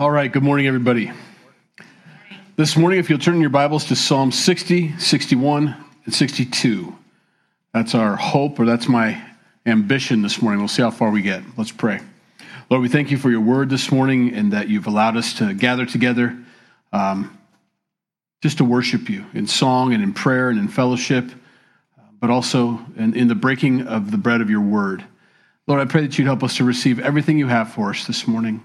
All right, good morning, everybody. This morning, if you'll turn your Bibles to Psalm 60, 61, and 62, that's our hope, or that's my ambition this morning. We'll see how far we get. Let's pray. Lord, we thank you for your word this morning and that you've allowed us to gather together um, just to worship you in song and in prayer and in fellowship, but also in, in the breaking of the bread of your word. Lord, I pray that you'd help us to receive everything you have for us this morning.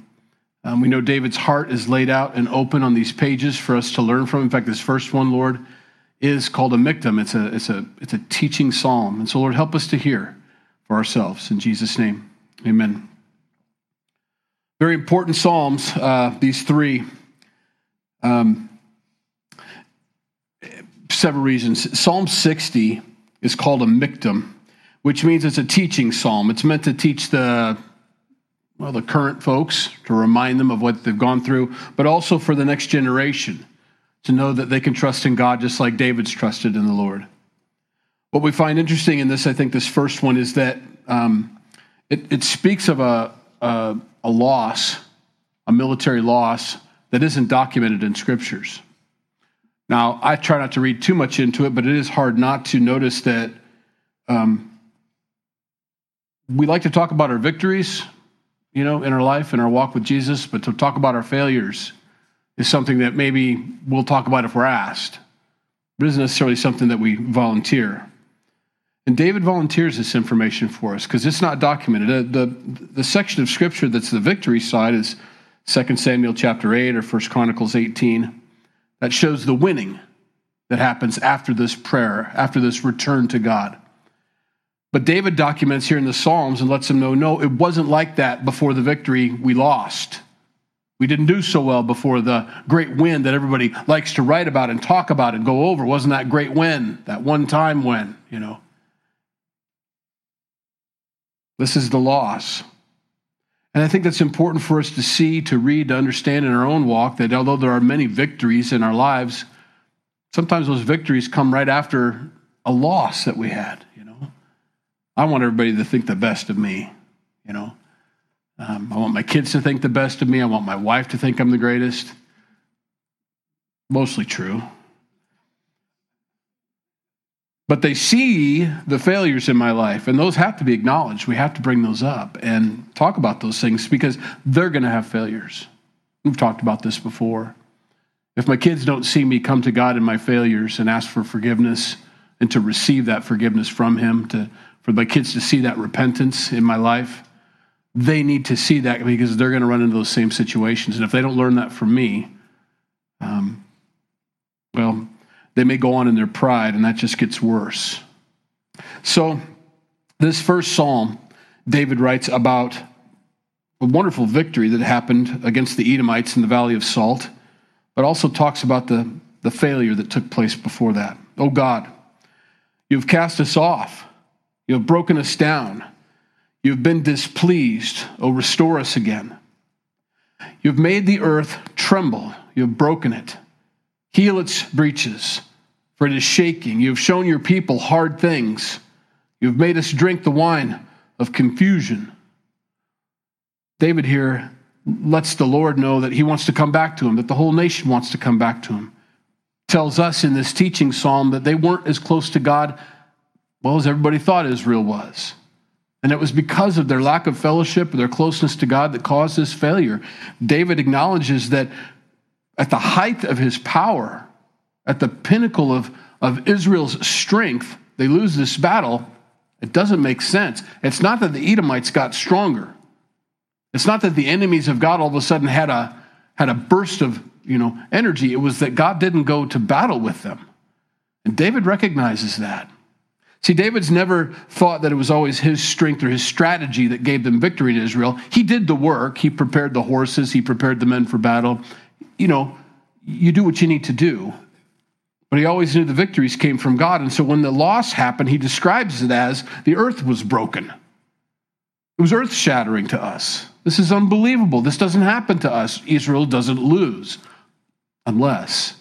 Um, we know David's heart is laid out and open on these pages for us to learn from. In fact, this first one, Lord, is called a miktam. It's a, it's a, it's a teaching psalm. And so, Lord, help us to hear for ourselves. In Jesus' name, amen. Very important psalms, uh, these three. Um, several reasons. Psalm 60 is called a miktam, which means it's a teaching psalm. It's meant to teach the well, the current folks to remind them of what they've gone through, but also for the next generation to know that they can trust in God just like David's trusted in the Lord. What we find interesting in this, I think, this first one is that um, it, it, speaks of a, a, a loss, a military loss that isn't documented in scriptures. Now, I try not to read too much into it, but it is hard not to notice that um, we like to talk about our victories, you know, in our life, in our walk with Jesus, but to talk about our failures is something that maybe we'll talk about if we're asked. But isn't necessarily something that we volunteer. And David volunteers this information for us because it's not documented. The, the, the, section of scripture that's the victory side is 2 Samuel chapter 8 or 1 Chronicles 18. That shows the winning that happens after this prayer, after this return to God. But David documents here in the Psalms and lets them know no, it wasn't like that before the victory we lost. We didn't do so well before the great win that everybody likes to write about and talk about and go over. Wasn't that great win, that one time win, you know? This is the loss. And I think that's important for us to see, to read, to understand in our own walk that although there are many victories in our lives, sometimes those victories come right after a loss that we had. I want everybody to think the best of me, you know. Um, I want my kids to think the best of me. I want my wife to think I'm the greatest. Mostly true. But they see the failures in my life, and those have to be acknowledged. We have to bring those up and talk about those things because they're going to have failures. We've talked about this before. If my kids don't see me come to God in my failures and ask for forgiveness and to receive that forgiveness from Him, to for my kids to see that repentance in my life, they need to see that because they're going to run into those same situations. And if they don't learn that from me, um, well, they may go on in their pride, and that just gets worse. So, this first psalm, David writes about a wonderful victory that happened against the Edomites in the Valley of Salt, but also talks about the, the failure that took place before that. Oh God, you've cast us off. You have broken us down. You have been displeased. Oh, restore us again. You have made the earth tremble. You have broken it. Heal its breaches, for it is shaking. You have shown your people hard things. You have made us drink the wine of confusion. David here lets the Lord know that he wants to come back to him, that the whole nation wants to come back to him. Tells us in this teaching psalm that they weren't as close to God well as everybody thought Israel was. And it was because of their lack of fellowship, their closeness to God, that caused this failure. David acknowledges that at the height of his power, at the pinnacle of, of Israel's strength, they lose this battle. It doesn't make sense. It's not that the Edomites got stronger. It's not that the enemies of God all of a sudden had a, had a burst of you know, energy. It was that God didn't go to battle with them. And David recognizes that. See, David's never thought that it was always his strength or his strategy that gave them victory in Israel. He did the work. He prepared the horses, he prepared the men for battle. You know, you do what you need to do. But he always knew the victories came from God. And so when the loss happened, he describes it as the earth was broken. It was earth shattering to us. This is unbelievable. This doesn't happen to us. Israel doesn't lose unless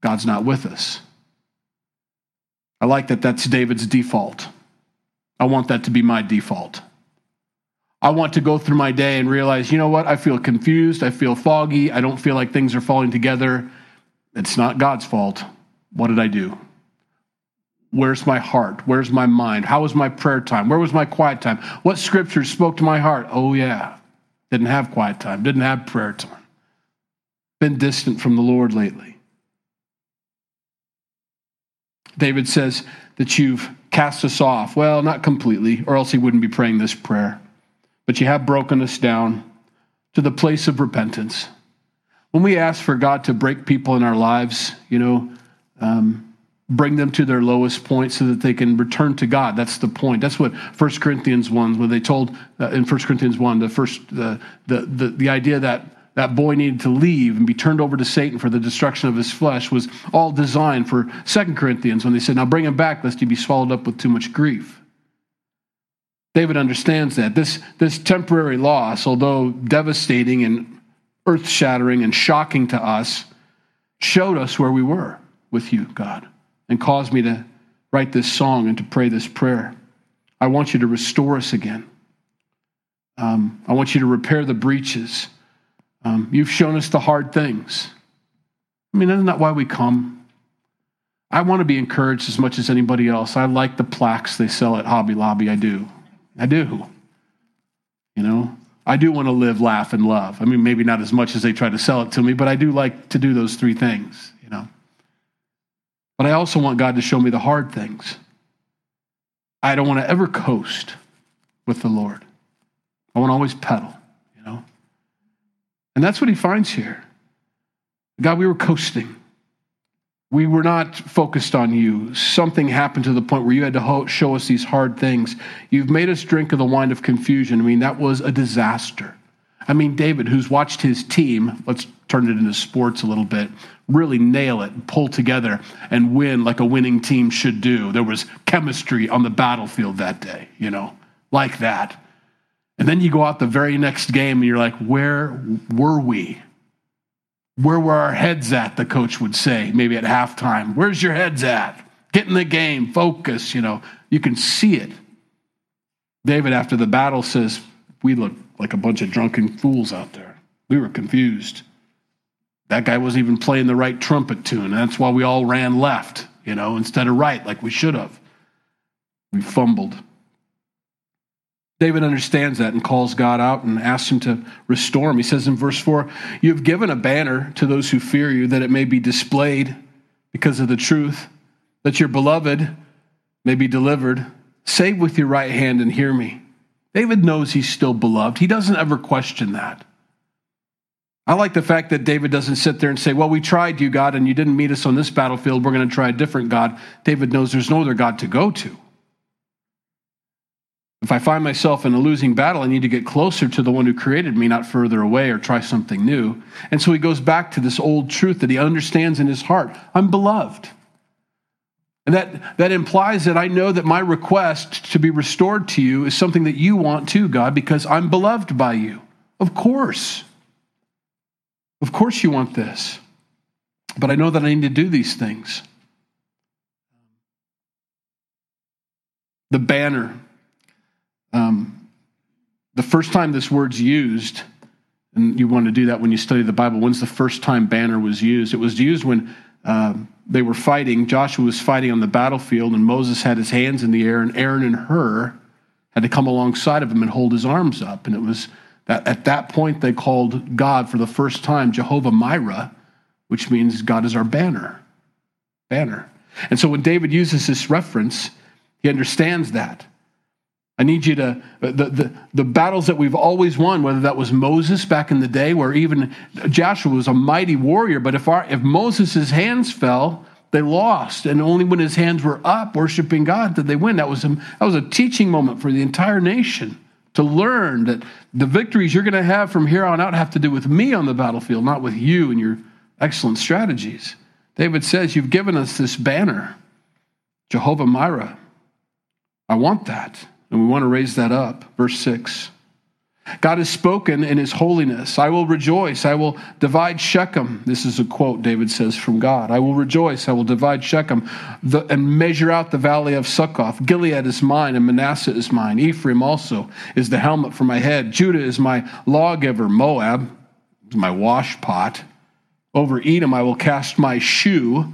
God's not with us. I like that that's David's default. I want that to be my default. I want to go through my day and realize, you know what? I feel confused. I feel foggy. I don't feel like things are falling together. It's not God's fault. What did I do? Where's my heart? Where's my mind? How was my prayer time? Where was my quiet time? What scriptures spoke to my heart? Oh, yeah. Didn't have quiet time, didn't have prayer time. Been distant from the Lord lately. David says that you've cast us off. Well, not completely, or else he wouldn't be praying this prayer. But you have broken us down to the place of repentance. When we ask for God to break people in our lives, you know, um, bring them to their lowest point so that they can return to God. That's the point. That's what 1 Corinthians 1, when they told uh, in 1 Corinthians 1, the first, the, the, the, the idea that that boy needed to leave and be turned over to Satan for the destruction of his flesh was all designed for 2 Corinthians when they said, Now bring him back lest he be swallowed up with too much grief. David understands that. This, this temporary loss, although devastating and earth shattering and shocking to us, showed us where we were with you, God, and caused me to write this song and to pray this prayer. I want you to restore us again. Um, I want you to repair the breaches. Um, you've shown us the hard things. I mean, isn't that why we come? I want to be encouraged as much as anybody else. I like the plaques they sell at Hobby Lobby. I do. I do. You know, I do want to live, laugh, and love. I mean, maybe not as much as they try to sell it to me, but I do like to do those three things, you know. But I also want God to show me the hard things. I don't want to ever coast with the Lord. I want to always pedal. And that's what he finds here. God, we were coasting. We were not focused on you. Something happened to the point where you had to show us these hard things. You've made us drink of the wine of confusion. I mean, that was a disaster. I mean, David, who's watched his team, let's turn it into sports a little bit, really nail it, pull together, and win like a winning team should do. There was chemistry on the battlefield that day, you know, like that. And then you go out the very next game and you're like, where were we? Where were our heads at? The coach would say, maybe at halftime. Where's your heads at? Get in the game, focus, you know. You can see it. David, after the battle, says, We look like a bunch of drunken fools out there. We were confused. That guy wasn't even playing the right trumpet tune. That's why we all ran left, you know, instead of right, like we should have. We fumbled. David understands that and calls God out and asks him to restore him. He says in verse 4 You have given a banner to those who fear you, that it may be displayed because of the truth, that your beloved may be delivered. Save with your right hand and hear me. David knows he's still beloved. He doesn't ever question that. I like the fact that David doesn't sit there and say, Well, we tried you, God, and you didn't meet us on this battlefield. We're going to try a different God. David knows there's no other God to go to. If I find myself in a losing battle, I need to get closer to the one who created me, not further away or try something new. And so he goes back to this old truth that he understands in his heart I'm beloved. And that, that implies that I know that my request to be restored to you is something that you want too, God, because I'm beloved by you. Of course. Of course you want this. But I know that I need to do these things. The banner um, the first time this word's used, and you want to do that when you study the Bible, when's the first time banner was used? It was used when uh, they were fighting. Joshua was fighting on the battlefield, and Moses had his hands in the air, and Aaron and Hur had to come alongside of him and hold his arms up. And it was that at that point they called God for the first time Jehovah Mirah, which means God is our banner. Banner. And so when David uses this reference, he understands that. I need you to, uh, the, the, the, battles that we've always won, whether that was Moses back in the day, where even Joshua was a mighty warrior, but if, if Moses' hands fell, they lost. And only when his hands were up worshiping God did they win. That was a, that was a teaching moment for the entire nation to learn that the victories you're going to have from here on out have to do with me on the battlefield, not with you and your excellent strategies. David says, You've given us this banner, Jehovah Mirah. I want that. And we want to raise that up. Verse 6. God has spoken in his holiness. I will rejoice. I will divide Shechem. This is a quote David says from God. I will rejoice. I will divide Shechem the, and measure out the valley of Succoth. Gilead is mine and Manasseh is mine. Ephraim also is the helmet for my head. Judah is my lawgiver. Moab is my washpot. Over Edom I will cast my shoe.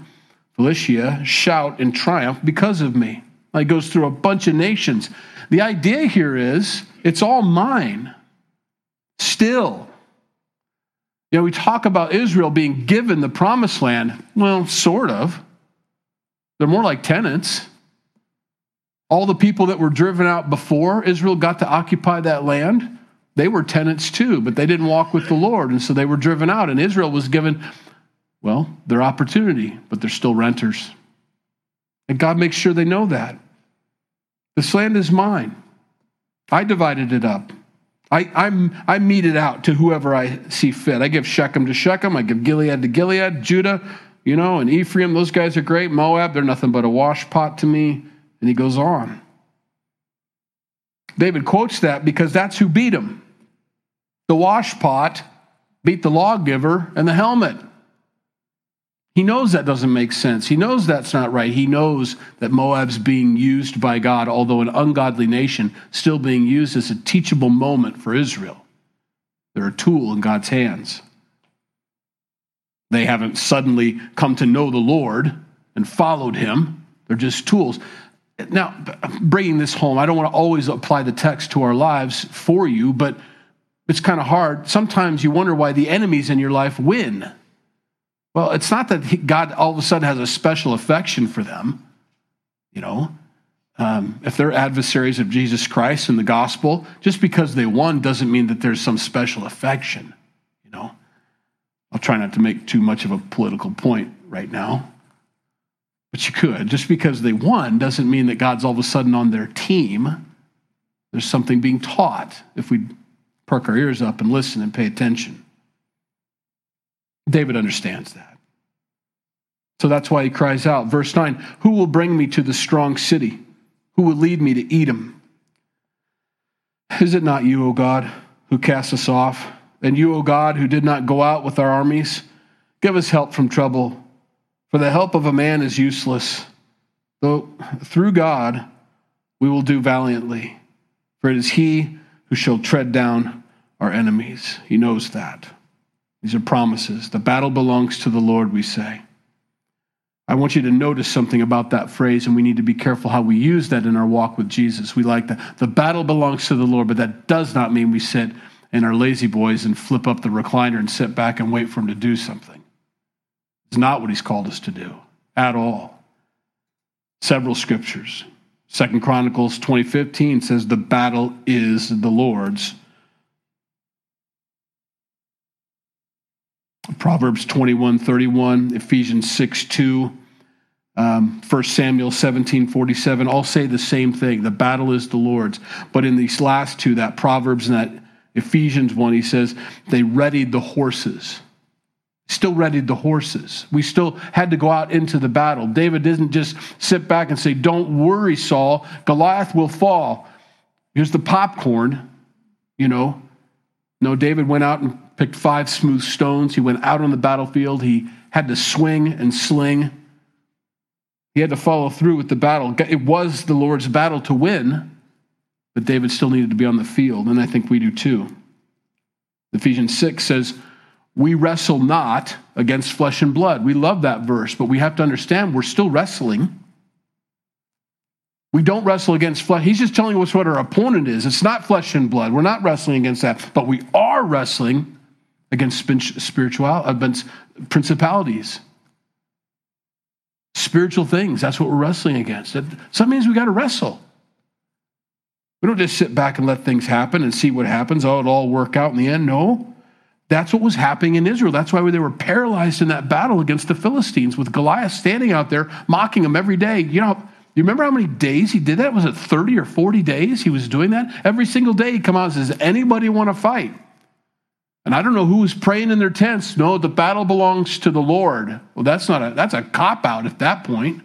Philistia shout in triumph because of me. It goes through a bunch of nations. The idea here is it's all mine still. You know, we talk about Israel being given the promised land. Well, sort of. They're more like tenants. All the people that were driven out before Israel got to occupy that land, they were tenants too, but they didn't walk with the Lord, and so they were driven out. And Israel was given, well, their opportunity, but they're still renters. And God makes sure they know that. This land is mine. I divided it up. I, I'm, I mete it out to whoever I see fit. I give Shechem to Shechem. I give Gilead to Gilead. Judah, you know, and Ephraim, those guys are great. Moab, they're nothing but a wash pot to me. And he goes on. David quotes that because that's who beat him. The wash pot beat the lawgiver and the helmet. He knows that doesn't make sense. He knows that's not right. He knows that Moab's being used by God, although an ungodly nation, still being used as a teachable moment for Israel. They're a tool in God's hands. They haven't suddenly come to know the Lord and followed him, they're just tools. Now, bringing this home, I don't want to always apply the text to our lives for you, but it's kind of hard. Sometimes you wonder why the enemies in your life win. Well, it's not that God all of a sudden has a special affection for them. You know, um, if they're adversaries of Jesus Christ and the gospel, just because they won doesn't mean that there's some special affection. You know, I'll try not to make too much of a political point right now, but you could. Just because they won doesn't mean that God's all of a sudden on their team. There's something being taught if we perk our ears up and listen and pay attention. David understands that. So that's why he cries out. Verse 9 Who will bring me to the strong city? Who will lead me to Edom? Is it not you, O God, who cast us off? And you, O God, who did not go out with our armies? Give us help from trouble, for the help of a man is useless. Though through God we will do valiantly, for it is he who shall tread down our enemies. He knows that. These are promises. The battle belongs to the Lord, we say. I want you to notice something about that phrase, and we need to be careful how we use that in our walk with Jesus. We like that. The battle belongs to the Lord, but that does not mean we sit in our lazy boys and flip up the recliner and sit back and wait for him to do something. It's not what he's called us to do at all. Several scriptures. Second Chronicles 2015 says the battle is the Lord's Proverbs 21 31, Ephesians 6 2, um, 1 Samuel 17 47, all say the same thing. The battle is the Lord's. But in these last two, that Proverbs and that Ephesians one, he says, they readied the horses. Still readied the horses. We still had to go out into the battle. David didn't just sit back and say, Don't worry, Saul, Goliath will fall. Here's the popcorn, you know. No, David went out and picked five smooth stones. He went out on the battlefield. He had to swing and sling. He had to follow through with the battle. It was the Lord's battle to win, but David still needed to be on the field, and I think we do too. Ephesians 6 says, We wrestle not against flesh and blood. We love that verse, but we have to understand we're still wrestling. We don't wrestle against flesh. He's just telling us what our opponent is. It's not flesh and blood. We're not wrestling against that, but we are wrestling against spiritual against principalities. Spiritual things that's what we're wrestling against. That means we got to wrestle. We don't just sit back and let things happen and see what happens oh it'll all work out in the end. No. That's what was happening in israel. That's why they were paralyzed in that battle against the philistines with goliath standing out there mocking them every day. You know you remember how many days he did that? Was it 30 or 40 days he was doing that? Every single day he'd come out and says anybody want to fight and I don't know who was praying in their tents. No, the battle belongs to the Lord. Well, that's not a that's a cop out at that point.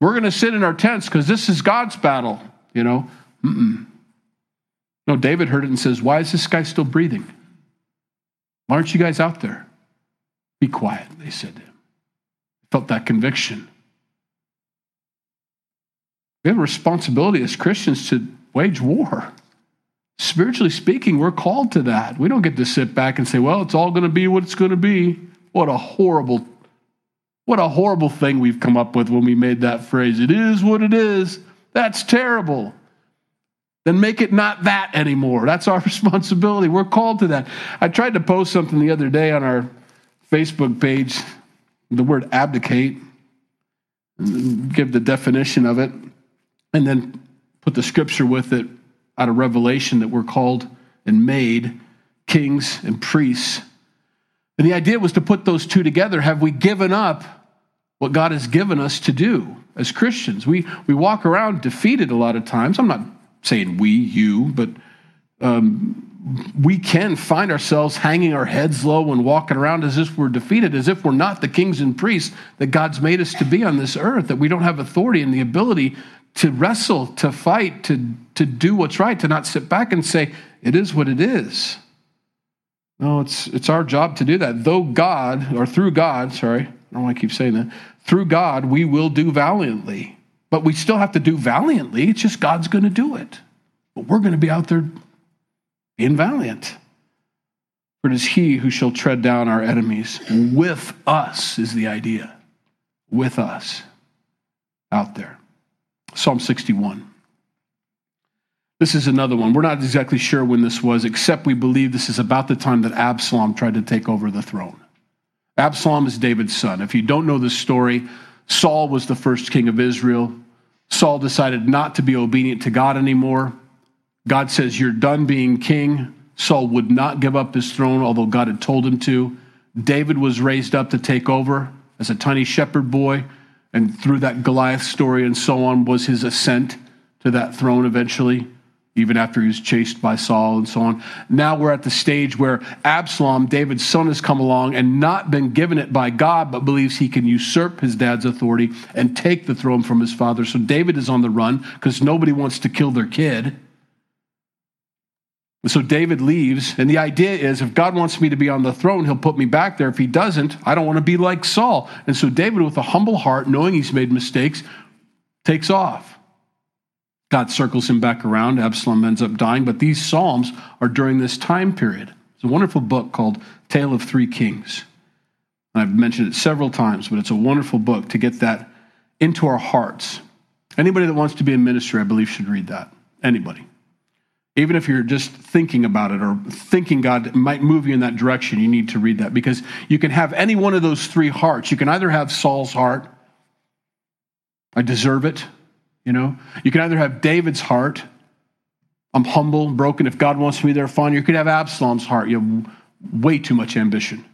We're going to sit in our tents because this is God's battle. You know, Mm-mm. No, David heard it and says, Why is this guy still breathing? Why aren't you guys out there? Be quiet, they said to him. Felt that conviction. We have a responsibility as Christians to wage war. Spiritually speaking, we're called to that. We don't get to sit back and say, well, it's all going to be what it's going to be. What a horrible, what a horrible thing we've come up with when we made that phrase. It is what it is. That's terrible. Then make it not that anymore. That's our responsibility. We're called to that. I tried to post something the other day on our Facebook page, the word abdicate, give the definition of it and then put the scripture with it out of Revelation that we're called and made kings and priests. And the idea was to put those two together. Have we given up what God has given us to do as Christians? We, we walk around defeated a lot of times. I'm not saying we, you, but um, we can find ourselves hanging our heads low and walking around as if we're defeated, as if we're not the kings and priests that God's made us to be on this earth, that we don't have authority and the ability to wrestle, to fight, to, to do what's right, to not sit back and say, it is what it is. No, it's, it's our job to do that. Though God, or through God, sorry, I don't want to keep saying that, through God, we will do valiantly. But we still have to do valiantly. It's just God's going to do it. But we're going to be out there being valiant. For it is He who shall tread down our enemies. With us is the idea. With us out there. Psalm 61. This is another one. We're not exactly sure when this was, except we believe this is about the time that Absalom tried to take over the throne. Absalom is David's son. If you don't know the story, Saul was the first king of Israel. Saul decided not to be obedient to God anymore. God says, You're done being king. Saul would not give up his throne, although God had told him to. David was raised up to take over as a tiny shepherd boy and through that Goliath story and so on was his ascent to that throne eventually, even after he was chased by Saul and so on. Now we're at the stage where Absalom, David's son, has come along and not been given it by God, but believes he can usurp his dad's authority and take the throne from his father. So David is on the run because nobody wants to kill their kid. So David leaves, and the idea is if God wants me to be on the throne, he'll put me back there. If he doesn't, I don't want to be like Saul. And so David, with a humble heart, knowing he's made mistakes, takes off. God circles him back around. Absalom ends up dying, but these Psalms are during this time period. It's a wonderful book called Tale of Three Kings. I've mentioned it several times, but it's a wonderful book to get that into our hearts. Anybody that wants to be a minister, I believe, should read that. Anybody. Even if you're just thinking about it or thinking God might move you in that direction, you need to read that because you can have any one of those three hearts. You can either have Saul's heart, I deserve it, you know. You can either have David's heart, I'm humble, broken. If God wants me there, fine. You could have Absalom's heart. You have way too much ambition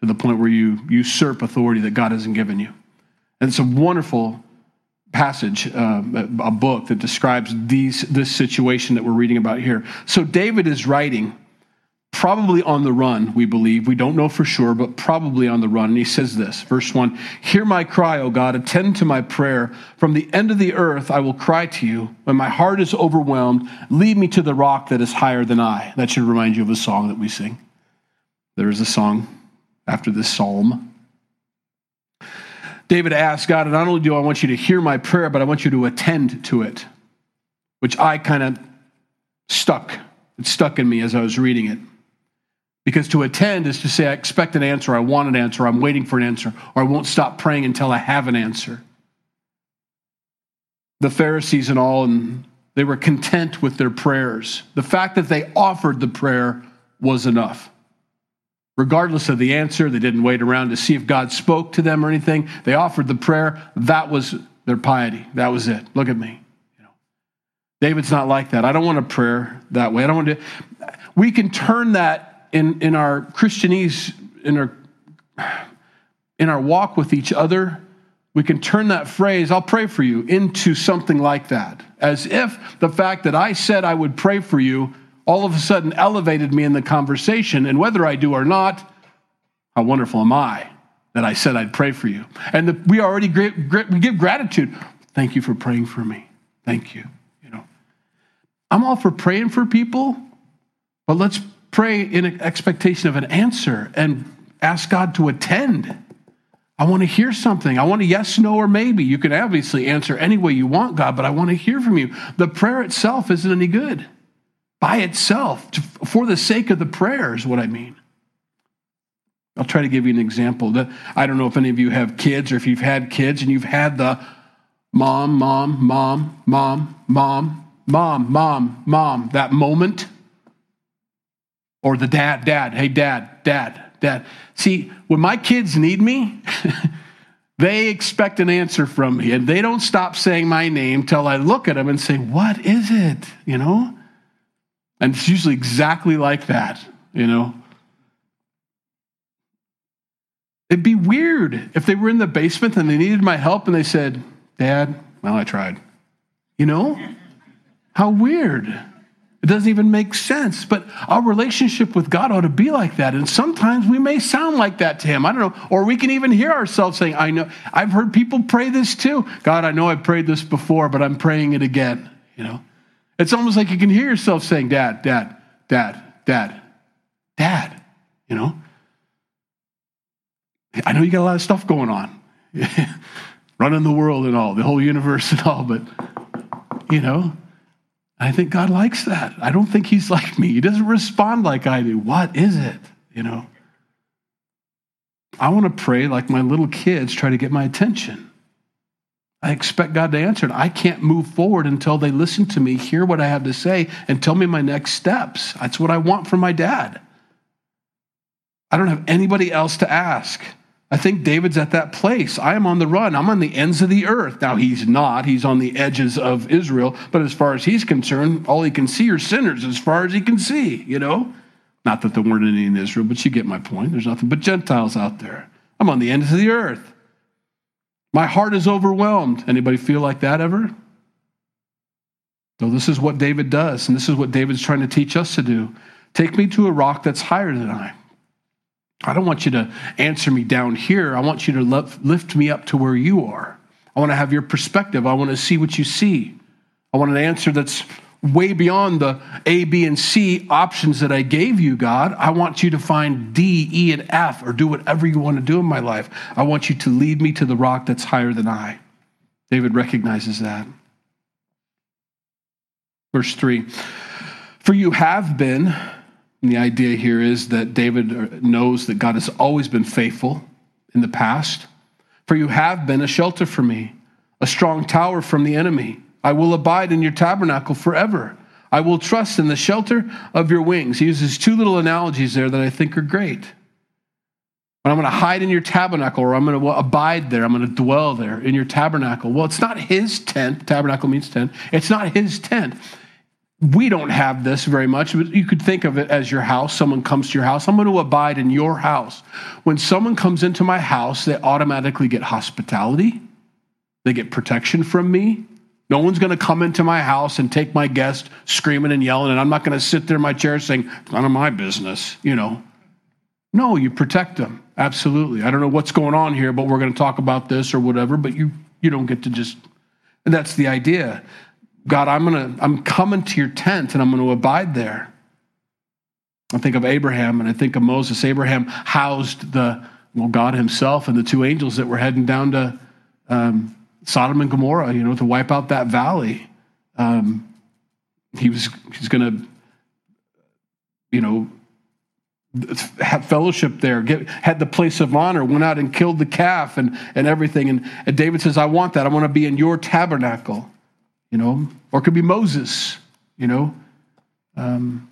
to the point where you usurp authority that God hasn't given you. And it's a wonderful passage, uh, a book that describes these, this situation that we're reading about here. So David is writing, probably on the run, we believe. We don't know for sure, but probably on the run. And he says this, verse 1 Hear my cry, O God, attend to my prayer. From the end of the earth I will cry to you. When my heart is overwhelmed, lead me to the rock that is higher than I. That should remind you of a song that we sing. There is a song after this psalm. David asked God, and not only do I want you to hear my prayer, but I want you to attend to it, which I kind of stuck. It stuck in me as I was reading it. Because to attend is to say, I expect an answer, I want an answer, I'm waiting for an answer, or I won't stop praying until I have an answer. The Pharisees and all, and they were content with their prayers. The fact that they offered the prayer was enough. Regardless of the answer, they didn't wait around to see if God spoke to them or anything. They offered the prayer. That was their piety. That was it. Look at me. You know, David's not like that. I don't want a prayer that way. I don't want to. We can turn that in, in our Christianese, in our in our walk with each other, we can turn that phrase, I'll pray for you, into something like that. As if the fact that I said I would pray for you all of a sudden elevated me in the conversation. And whether I do or not, how wonderful am I that I said I'd pray for you? And the, we already we give gratitude. Thank you for praying for me. Thank you. You know, I'm all for praying for people, but let's pray in expectation of an answer and ask God to attend. I want to hear something. I want a yes, no, or maybe. You can obviously answer any way you want, God, but I want to hear from you. The prayer itself isn't any good by itself, for the sake of the prayer, is what I mean. I'll try to give you an example. I don't know if any of you have kids or if you've had kids and you've had the mom, mom, mom, mom, mom, mom, mom, mom, that moment. Or the dad, dad, hey, dad, dad, dad. See, when my kids need me, they expect an answer from me and they don't stop saying my name till I look at them and say, What is it? You know? And it's usually exactly like that, you know. It'd be weird if they were in the basement and they needed my help and they said, Dad, well, I tried. You know? How weird. It doesn't even make sense. But our relationship with God ought to be like that. And sometimes we may sound like that to Him. I don't know. Or we can even hear ourselves saying, I know. I've heard people pray this too. God, I know I've prayed this before, but I'm praying it again. You know? It's almost like you can hear yourself saying, Dad, Dad, Dad, Dad, Dad, you know? I know you got a lot of stuff going on, running the world and all, the whole universe and all, but, you know, I think God likes that. I don't think He's like me. He doesn't respond like I do. What is it, you know? I want to pray like my little kids try to get my attention. I expect God to answer it. I can't move forward until they listen to me, hear what I have to say, and tell me my next steps. That's what I want from my dad. I don't have anybody else to ask. I think David's at that place. I am on the run. I'm on the ends of the earth. Now, he's not. He's on the edges of Israel. But as far as he's concerned, all he can see are sinners as far as he can see, you know? Not that there weren't any in Israel, but you get my point. There's nothing but Gentiles out there. I'm on the ends of the earth. My heart is overwhelmed. Anybody feel like that ever? So this is what David does, and this is what David's trying to teach us to do. Take me to a rock that's higher than I. I don't want you to answer me down here. I want you to lift me up to where you are. I want to have your perspective. I want to see what you see. I want an answer that's way beyond the A, B, and C options that I gave you, God. I want you to find D, E, and F or do whatever you want to do in my life. I want you to lead me to the rock that's higher than I. David recognizes that. Verse 3 For you have been, the idea here is that David knows that God has always been faithful in the past. For you have been a shelter for me, a strong tower from the enemy. I will abide in your tabernacle forever. I will trust in the shelter of your wings. He uses two little analogies there that I think are great. But I'm going to hide in your tabernacle, or I'm going to abide there. I'm going to dwell there in your tabernacle. Well, it's not his tent. Tabernacle means tent. It's not his tent. We don't have this very much, but you could think of it as your house. Someone comes to your house. I'm going to abide in your house. When someone comes into my house, they automatically get hospitality, they get protection from me, no one's going to come into my house and take my guest screaming and yelling, and I'm not going to sit there in my chair saying, it's none of my business, you know. No, you protect them. Absolutely. I don't know what's going on here, but we're going to talk about this or whatever, but you you don't get to just and that's the idea. God, I'm going to I'm coming to your tent and I'm going to abide there. I think of Abraham and I think of Moses. Abraham housed the well God himself and the two angels that were heading down to um, Sodom and Gomorrah, you know, to wipe out that valley. Um, he was he's going to, you know, have fellowship there, get, had the place of honor, went out and killed the calf and, and everything. And, and David says, I want that. I want to be in your tabernacle, you know, or it could be Moses, you know. Um,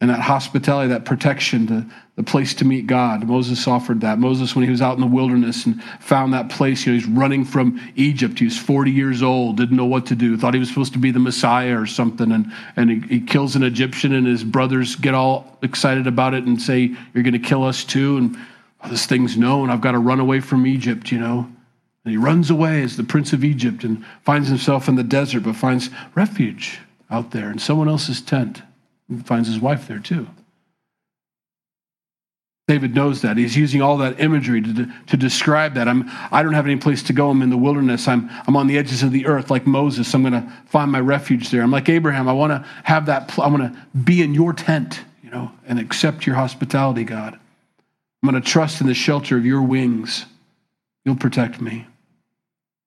and that hospitality, that protection, the, the place to meet God. Moses offered that. Moses, when he was out in the wilderness and found that place, you know, he's running from Egypt. He was 40 years old, didn't know what to do, thought he was supposed to be the Messiah or something. And, and he, he kills an Egyptian, and his brothers get all excited about it and say, You're going to kill us too. And oh, this thing's known. I've got to run away from Egypt, you know. And he runs away as the prince of Egypt and finds himself in the desert, but finds refuge out there in someone else's tent. Finds his wife there too. David knows that. He's using all that imagery to, to describe that. I'm, I don't have any place to go. I'm in the wilderness. I'm, I'm on the edges of the earth like Moses. I'm going to find my refuge there. I'm like Abraham. I want to have that. I want to be in your tent, you know, and accept your hospitality, God. I'm going to trust in the shelter of your wings. You'll protect me.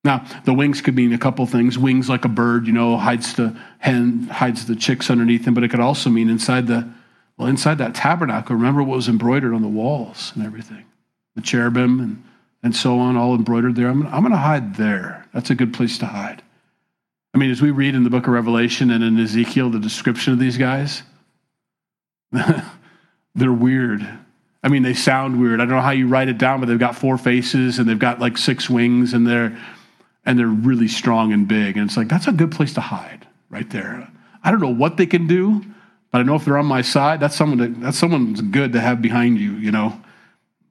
Now, the wings could mean a couple things. Wings like a bird, you know, hides the hen, hides the chicks underneath them, but it could also mean inside the well, inside that tabernacle, remember what was embroidered on the walls and everything the cherubim and, and so on, all embroidered there. I'm, I'm going to hide there. That's a good place to hide. I mean, as we read in the book of Revelation and in Ezekiel, the description of these guys, they're weird. I mean, they sound weird. I don't know how you write it down, but they've got four faces and they've got like six wings and they're and they're really strong and big. And it's like that's a good place to hide right there. I don't know what they can do, but I know if they're on my side, that's someone that, that's someone good to have behind you, you know,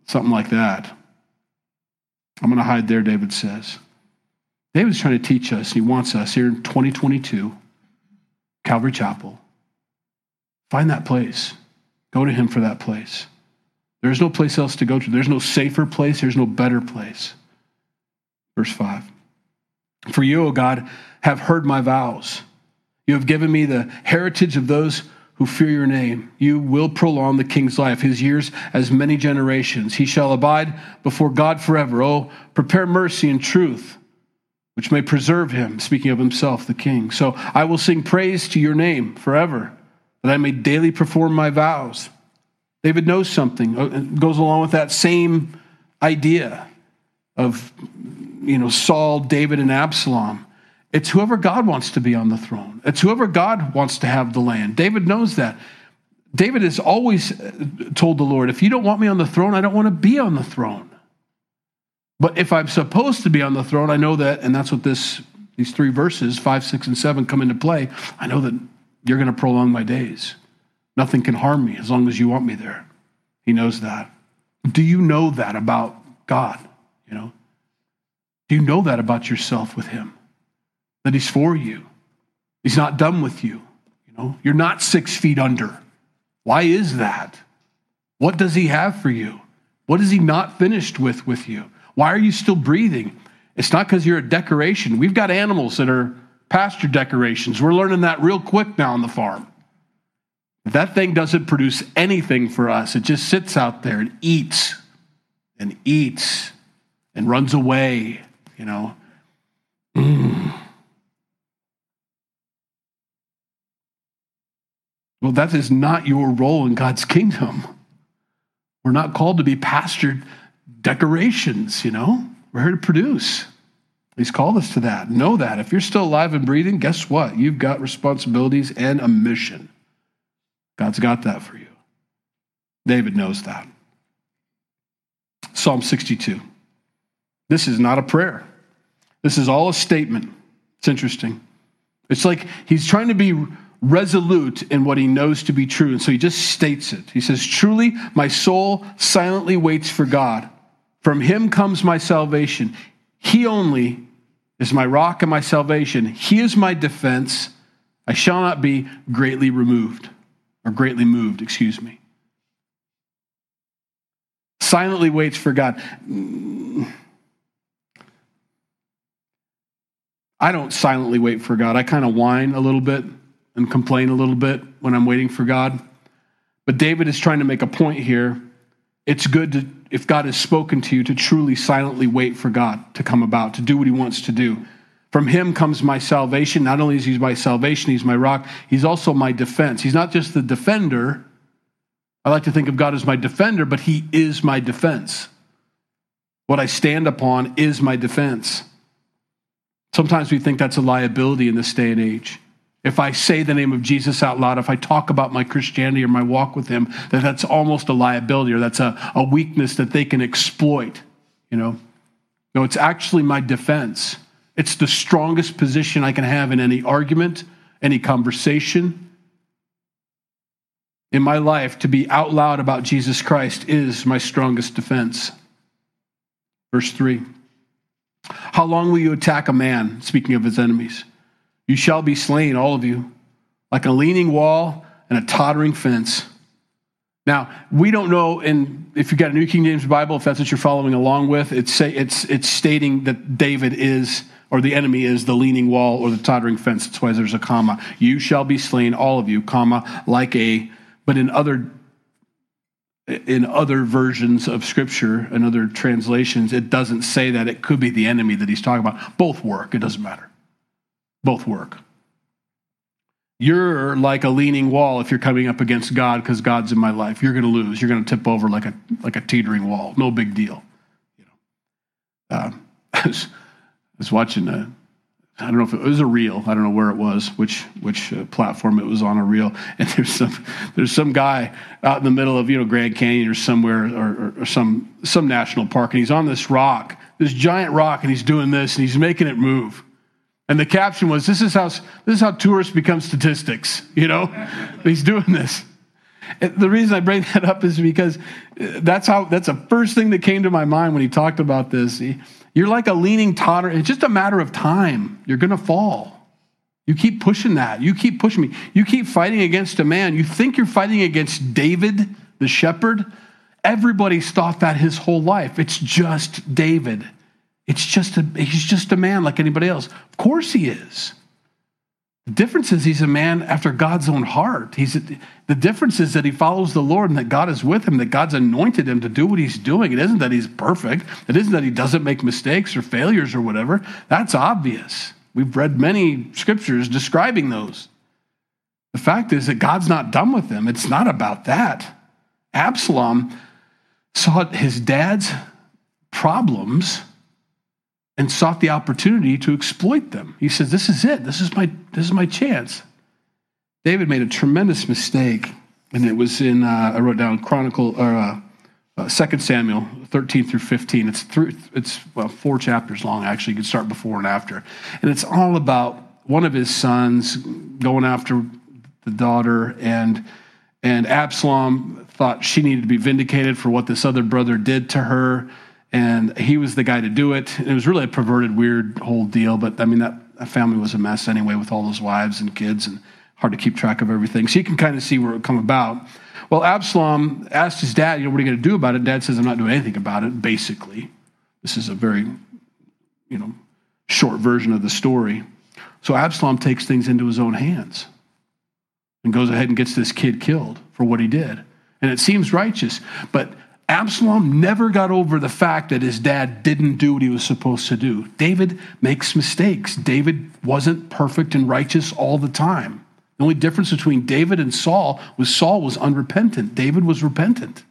something like that. I'm going to hide there, David says. David's trying to teach us. He wants us here in 2022, Calvary Chapel. Find that place. Go to him for that place. There's no place else to go to. There's no safer place. There's no better place. Verse 5. For you, O God, have heard my vows. You have given me the heritage of those who fear your name. You will prolong the king's life, his years as many generations. He shall abide before God forever. Oh, prepare mercy and truth, which may preserve him, speaking of himself, the king. So I will sing praise to your name forever, that I may daily perform my vows. David knows something, uh, it goes along with that same idea of you know Saul, David, and Absalom. It's whoever God wants to be on the throne. It's whoever God wants to have the land. David knows that. David has always uh, told the Lord, if you don't want me on the throne, I don't want to be on the throne. But if I'm supposed to be on the throne, I know that, and that's what this these three verses, five, six, and seven, come into play. I know that you're going to prolong my days. Nothing can harm me as long as you want me there. He knows that. Do you know that about God? You know? You know that about yourself with him? that he's for you. He's not done with you. You know, you're not six feet under. Why is that? What does he have for you? What is he not finished with with you? Why are you still breathing? It's not because you're a decoration. We've got animals that are pasture decorations. We're learning that real quick now on the farm. That thing doesn't produce anything for us. It just sits out there and eats and eats and runs away, you know. Mm. Well, that is not your role in God's kingdom. We're not called to be pastured decorations, you know? We're here to produce. He's called us to that. Know that. If you're still alive and breathing, guess what? You've got responsibilities and a mission. God's got that for you. David knows that. Psalm 62. This is not a prayer. This is all a statement. It's interesting. It's like he's trying to be resolute in what he knows to be true. And so he just states it. He says, Truly, my soul silently waits for God. From him comes my salvation. He only is my rock and my salvation. He is my defense. I shall not be greatly removed, or greatly moved, excuse me. Silently waits for God. I don't silently wait for God. I kind of whine a little bit and complain a little bit when I'm waiting for God. But David is trying to make a point here. It's good to, if God has spoken to you, to truly silently wait for God to come about, to do what he wants to do. From him comes my salvation. Not only is he my salvation, he's my rock, he's also my defense. He's not just the defender. I like to think of God as my defender, but he is my defense. What I stand upon is my defense. Sometimes we think that's a liability in this day and age if I say the name of Jesus out loud, if I talk about my Christianity or my walk with Him, that that's almost a liability or that's a, a weakness that they can exploit, you know? No, it's actually my defense. It's the strongest position I can have in any argument, any conversation. In my life, to be out loud about Jesus Christ is my strongest defense. Verse 3 How long will you attack a man, speaking of his enemies? You shall be slain, all of you, like a leaning wall and a tottering fence. Now, we don't know, and if you've got a New King James Bible, if that's what you're following along with, it's, say, it's, it's stating that David is, or the enemy is, the leaning wall or the tottering fence. That's why there's a comma. You shall be slain, all of you, comma, like a, but in other in other versions of scripture and other translations, it doesn't say that. It could be the enemy that he's talking about. Both work. It doesn't matter. Both work. You're like a leaning wall if you're coming up against God because God's in my life. You're going to lose. You're going to tip over like a like a teetering wall. No big deal. You know, um, was, I was watching a I don't know if it was a reel. I don't know where it was, which which uh, platform it was on a reel. And there's some there's some guy out in the middle of you know Grand Canyon or somewhere or, or, or some some national park, and he's on this rock, this giant rock, and he's doing this, and he's making it move. And the caption was, "This is how this is how tourists become statistics." You know, he's doing this. The reason I bring that up is because uh, that's how that's the first thing that came to my mind when he talked about this. You're like a leaning totter. It's just a matter of time. You're going to fall. You keep pushing that. You keep pushing me. You keep fighting against a man. You think you're fighting against David, the shepherd. Everybody's thought that his whole life. It's just David. It's just a, he's just a man like anybody else. Of course he is. The difference is he's a man after God's own heart. He's the difference is that he follows the Lord and that God is with him, that God's anointed him to do what he's doing. It isn't that he's perfect. It isn't that he doesn't make mistakes or failures or whatever. That's obvious. We've read many scriptures describing those. The fact is that God's not done with him. It's not about that. Absalom saw his dad's problems and sought the opportunity to exploit them. He says, This is it. This is my, this is my chance. David made a tremendous mistake, and it was in, uh, I wrote down Chronicle, or uh, uh, 2 Samuel 13 through 15. It's, through, it's well, four chapters long, actually. You can start before and after. And it's all about one of his sons going after the daughter, and, and Absalom thought she needed to be vindicated for what this other brother did to her and he was the guy to do it. It was really a perverted, weird whole deal, but I mean, that, that family was a mess anyway with all those wives and kids and hard to keep track of everything. So you can kind of see where it come about. Well, Absalom asked his dad, you know, what are you going to do about it? Dad says, I'm not doing anything about it, basically. This is a very, you know, short version of the story. So Absalom takes things into his own hands and goes ahead and gets this kid killed for what he did. And it seems righteous, but Absalom never got over the fact that his dad didn't do what he was supposed to do. David makes mistakes. David wasn't perfect and righteous all the time. The only difference between David and Saul was Saul was unrepentant. David was repentant.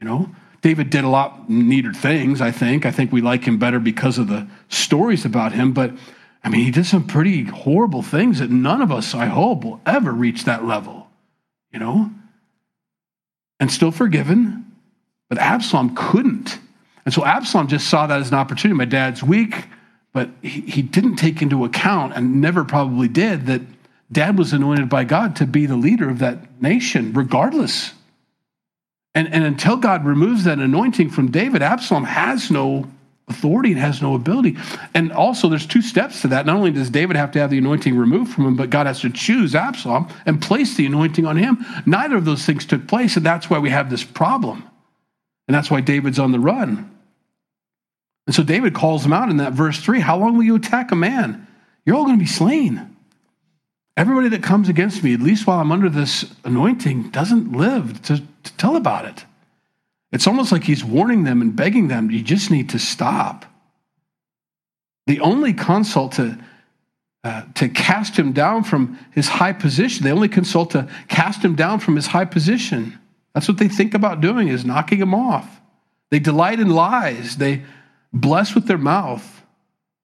You know, David did a lot neater things, I think. I think we like him better because of the stories about him, but I mean, he did some pretty horrible things that none of us, I hope, will ever reach that level, you know? And still forgiven, but Absalom couldn't. And so Absalom just saw that as an opportunity. My dad's weak, but he, he didn't take into account and never probably did that dad was anointed by God to be the leader of that nation, regardless. And, and until God removes that anointing from David, Absalom has no authority and has no ability. And also, there's two steps to that. Not only does David have to have the anointing removed from him, but God has to choose Absalom and place the anointing on him. Neither of those things took place, and that's why we have this problem. And that's why David's on the run. And so David calls him out in that verse 3 How long will you attack a man? You're all going to be slain. Everybody that comes against me, at least while I'm under this anointing, doesn't live to, to tell about it. It's almost like he's warning them and begging them, you just need to stop. The only consult to, uh, to cast him down from his high position, they only consult to cast him down from his high position. That's what they think about doing is knocking them off. They delight in lies. They bless with their mouth,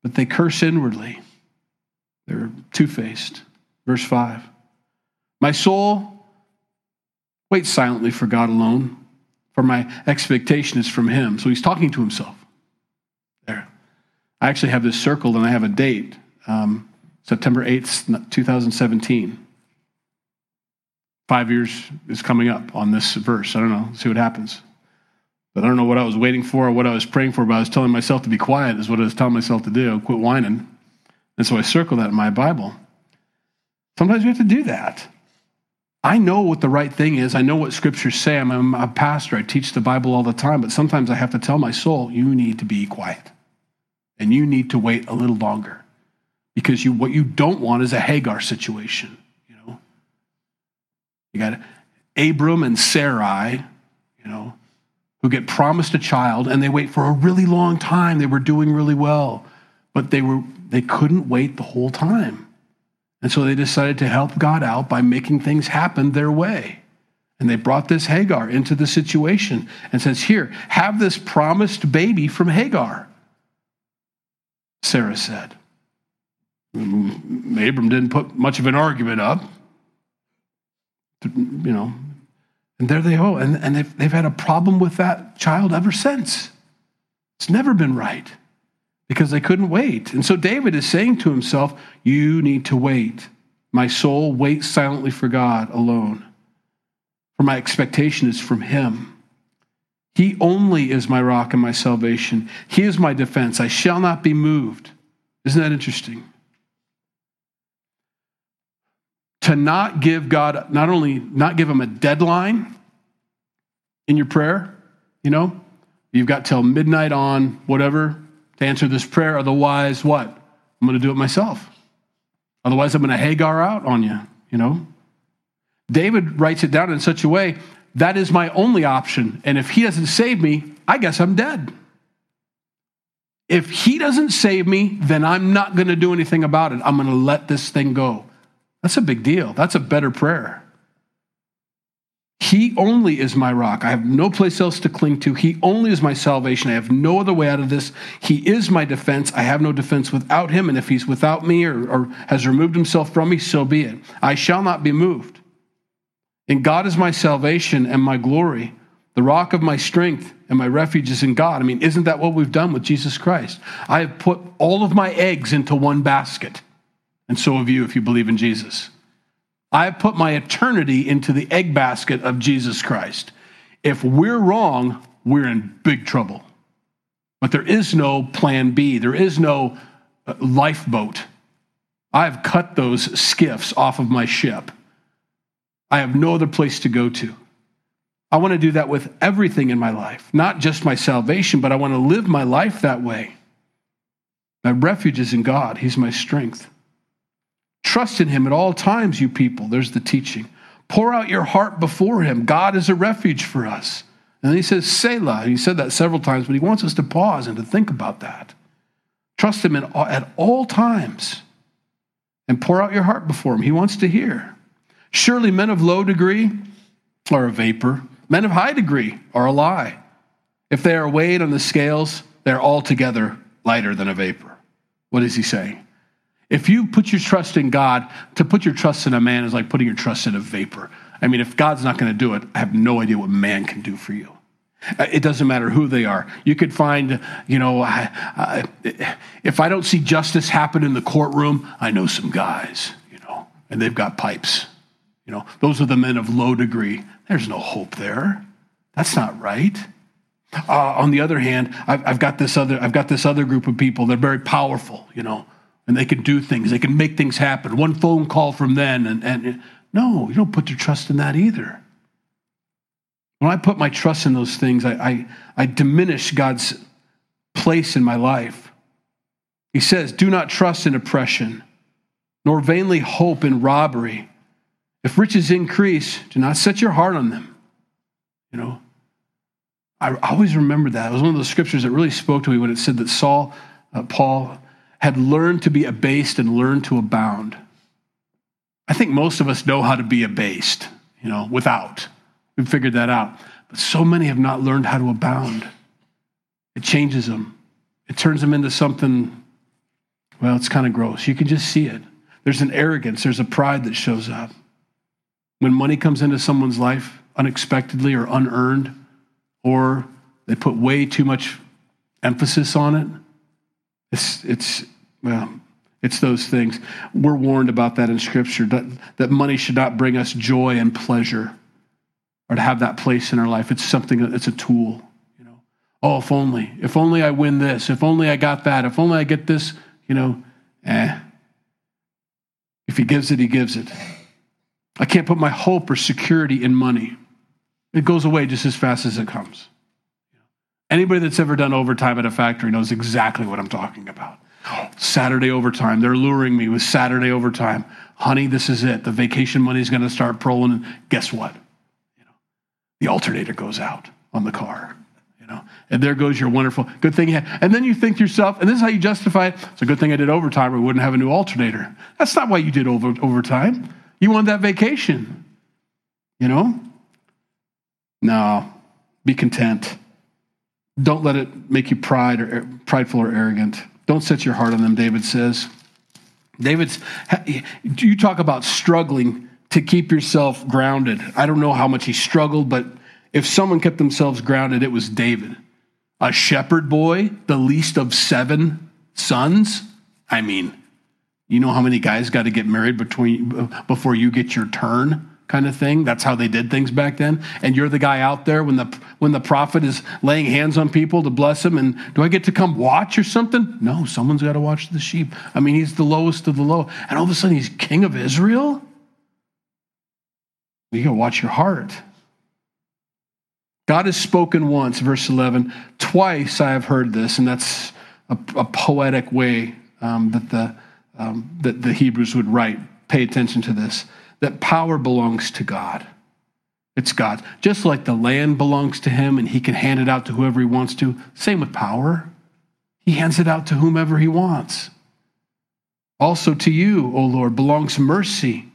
but they curse inwardly. They're two-faced. Verse 5. My soul waits silently for God alone, for my expectation is from him. So he's talking to himself. There. I actually have this circled and I have a date, um, September 8th, 2017. Five years is coming up on this verse. I don't know. See what happens. But I don't know what I was waiting for or what I was praying for, but I was telling myself to be quiet, is what I was telling myself to do. Quit whining. And so I circle that in my Bible. Sometimes you have to do that. I know what the right thing is. I know what scriptures say. I'm a pastor. I teach the Bible all the time, but sometimes I have to tell my soul, you need to be quiet. And you need to wait a little longer. Because you what you don't want is a Hagar situation. You got Abram and Sarai, you know, who get promised a child and they wait for a really long time. They were doing really well, but they were they couldn't wait the whole time. And so they decided to help God out by making things happen their way. And they brought this Hagar into the situation and says, Here, have this promised baby from Hagar. Sarah said. Mm, Abram didn't put much of an argument up. You know, and there they go. And, and they've, they've had a problem with that child ever since. It's never been right because they couldn't wait. And so David is saying to himself, You need to wait. My soul waits silently for God alone, for my expectation is from Him. He only is my rock and my salvation. He is my defense. I shall not be moved. Isn't that interesting? To not give God, not only not give Him a deadline in your prayer, you know, you've got till midnight on whatever to answer this prayer. Otherwise, what? I'm going to do it myself. Otherwise, I'm going to Hagar out on you, you know? David writes it down in such a way that is my only option. And if he doesn't save me, I guess I'm dead. If he doesn't save me, then I'm not going to do anything about it. I'm going to let this thing go. That's a big deal. That's a better prayer. He only is my rock. I have no place else to cling to. He only is my salvation. I have no other way out of this. He is my defense. I have no defense without him. And if he's without me or, or has removed himself from me, so be it. I shall not be moved. And God is my salvation and my glory. The rock of my strength and my refuge is in God. I mean, isn't that what we've done with Jesus Christ? I have put all of my eggs into one basket. And so have you if you believe in Jesus. I have put my eternity into the egg basket of Jesus Christ. If we're wrong, we're in big trouble. But there is no plan B, there is no uh, lifeboat. I've cut those skiffs off of my ship. I have no other place to go to. I want to do that with everything in my life, not just my salvation, but I want to live my life that way. My refuge is in God, He's my strength. Trust in him at all times, you people. There's the teaching. Pour out your heart before him. God is a refuge for us. And then he says, Selah. He said that several times, but he wants us to pause and to think about that. Trust him in, at all times and pour out your heart before him. He wants to hear. Surely men of low degree are a vapor, men of high degree are a lie. If they are weighed on the scales, they're altogether lighter than a vapor. What is he saying? If you put your trust in God, to put your trust in a man is like putting your trust in a vapor. I mean, if God's not going to do it, I have no idea what man can do for you. Uh, it doesn't matter who they are. You could find, you know, if I don't see justice happen in the courtroom, I know some guys, you know, and they've got pipes. You know, those are the men of low degree. There's no hope there. That's not right. Uh, on the other hand, I've, I've, got this other, I've got this other group of people. They're very powerful. You know, and they can do things. They can make things happen. One phone call from them, and, and no, you don't put your trust in that either. When I put my trust in those things, I, I, I diminish God's place in my life. He says, Do not trust in oppression, nor vainly hope in robbery. If riches increase, do not set your heart on them. You know, I always remember that. It was one of those scriptures that really spoke to me when it said that Saul, uh, Paul, had learned to be abased and learned to abound. I think most of us know how to be abased, you know, without. We've figured that out. But so many have not learned how to abound. It changes them, it turns them into something, well, it's kind of gross. You can just see it. There's an arrogance, there's a pride that shows up. When money comes into someone's life unexpectedly or unearned, or they put way too much emphasis on it, it's, it's well, it's those things. We're warned about that in Scripture that, that money should not bring us joy and pleasure or to have that place in our life. It's something, it's a tool. You know, oh, if only, if only I win this, if only I got that, if only I get this, you know, eh. If he gives it, he gives it. I can't put my hope or security in money. It goes away just as fast as it comes. Anybody that's ever done overtime at a factory knows exactly what I'm talking about. Saturday overtime. They're luring me with Saturday overtime. Honey, this is it. The vacation money's going to start rolling. Guess what? You know, the alternator goes out on the car. You know, and there goes your wonderful good thing. You had. And then you think to yourself, and this is how you justify it. It's a good thing I did overtime. We wouldn't have a new alternator. That's not why you did over, overtime. You wanted that vacation. You know. No, be content. Don't let it make you pride or prideful or arrogant. Don't set your heart on them, David says. David's, you talk about struggling to keep yourself grounded. I don't know how much he struggled, but if someone kept themselves grounded, it was David. A shepherd boy, the least of seven sons. I mean, you know how many guys got to get married between before you get your turn? Kind of thing. That's how they did things back then. And you're the guy out there when the when the prophet is laying hands on people to bless them. And do I get to come watch or something? No, someone's got to watch the sheep. I mean, he's the lowest of the low, and all of a sudden he's king of Israel. You got to watch your heart. God has spoken once, verse 11. Twice I have heard this, and that's a, a poetic way um, that, the, um, that the Hebrews would write. Pay attention to this that power belongs to God. It's God. Just like the land belongs to him and he can hand it out to whoever he wants to, same with power. He hands it out to whomever he wants. Also to you, O Lord, belongs mercy,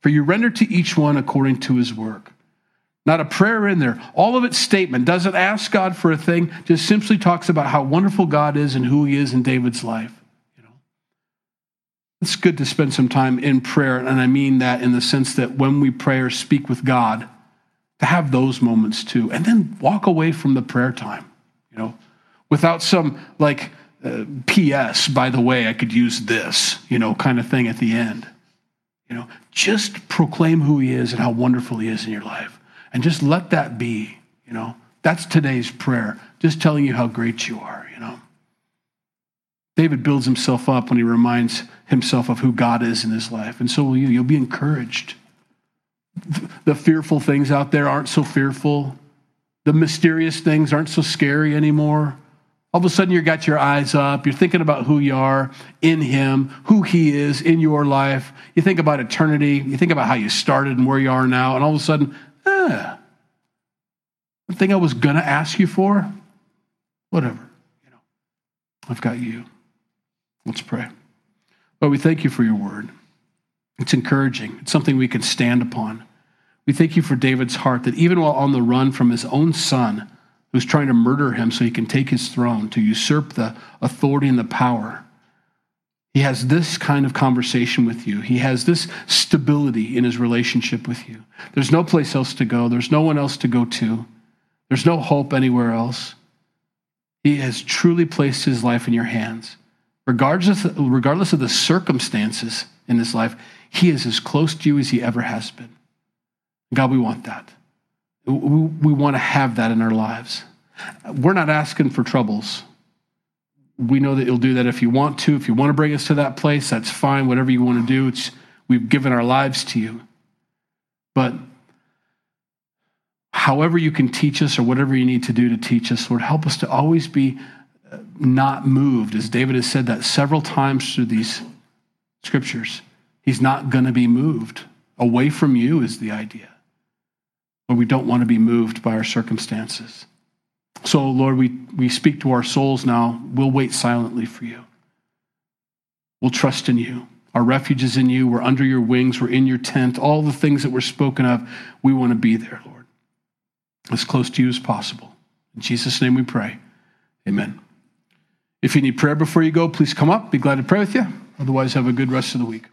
for you render to each one according to his work. Not a prayer in there. All of its statement doesn't ask God for a thing, just simply talks about how wonderful God is and who he is in David's life. It's good to spend some time in prayer, and I mean that in the sense that when we pray or speak with God, to have those moments too, and then walk away from the prayer time, you know, without some like uh, P.S. By the way, I could use this, you know, kind of thing at the end. You know, just proclaim who He is and how wonderful He is in your life, and just let that be. You know, that's today's prayer. Just telling you how great you are. David builds himself up when he reminds himself of who God is in his life. And so will you. You'll be encouraged. The fearful things out there aren't so fearful. The mysterious things aren't so scary anymore. All of a sudden, you've got your eyes up. You're thinking about who you are in Him, who He is in your life. You think about eternity. You think about how you started and where you are now. And all of a sudden, eh, the thing I was going to ask you for, whatever. You know, I've got you. Let's pray. Lord, we thank you for your word. It's encouraging, it's something we can stand upon. We thank you for David's heart that even while on the run from his own son, who's trying to murder him so he can take his throne, to usurp the authority and the power, he has this kind of conversation with you. He has this stability in his relationship with you. There's no place else to go, there's no one else to go to, there's no hope anywhere else. He has truly placed his life in your hands regardless, regardless of the circumstances in this life, He is as close to you as He ever has been. God, we want that. We, we want to have that in our lives. We're not asking for troubles. We know that you'll do that if you want to. If you want to bring us to that place, that's fine. Whatever you want to do, it's, we've given our lives to you. But however you can teach us or whatever you need to do to teach us, Lord, help us to always be not moved, as David has said that several times through these scriptures. He's not going to be moved. Away from you is the idea. But we don't want to be moved by our circumstances. So, Lord, we, we speak to our souls now. We'll wait silently for you. We'll trust in you. Our refuge is in you. We're under your wings. We're in your tent. All the things that were spoken of, we want to be there, Lord. As close to you as possible. In Jesus' name we pray. Amen. If you need prayer before you go, please come up. Be glad to pray with you. Otherwise, have a good rest of the week.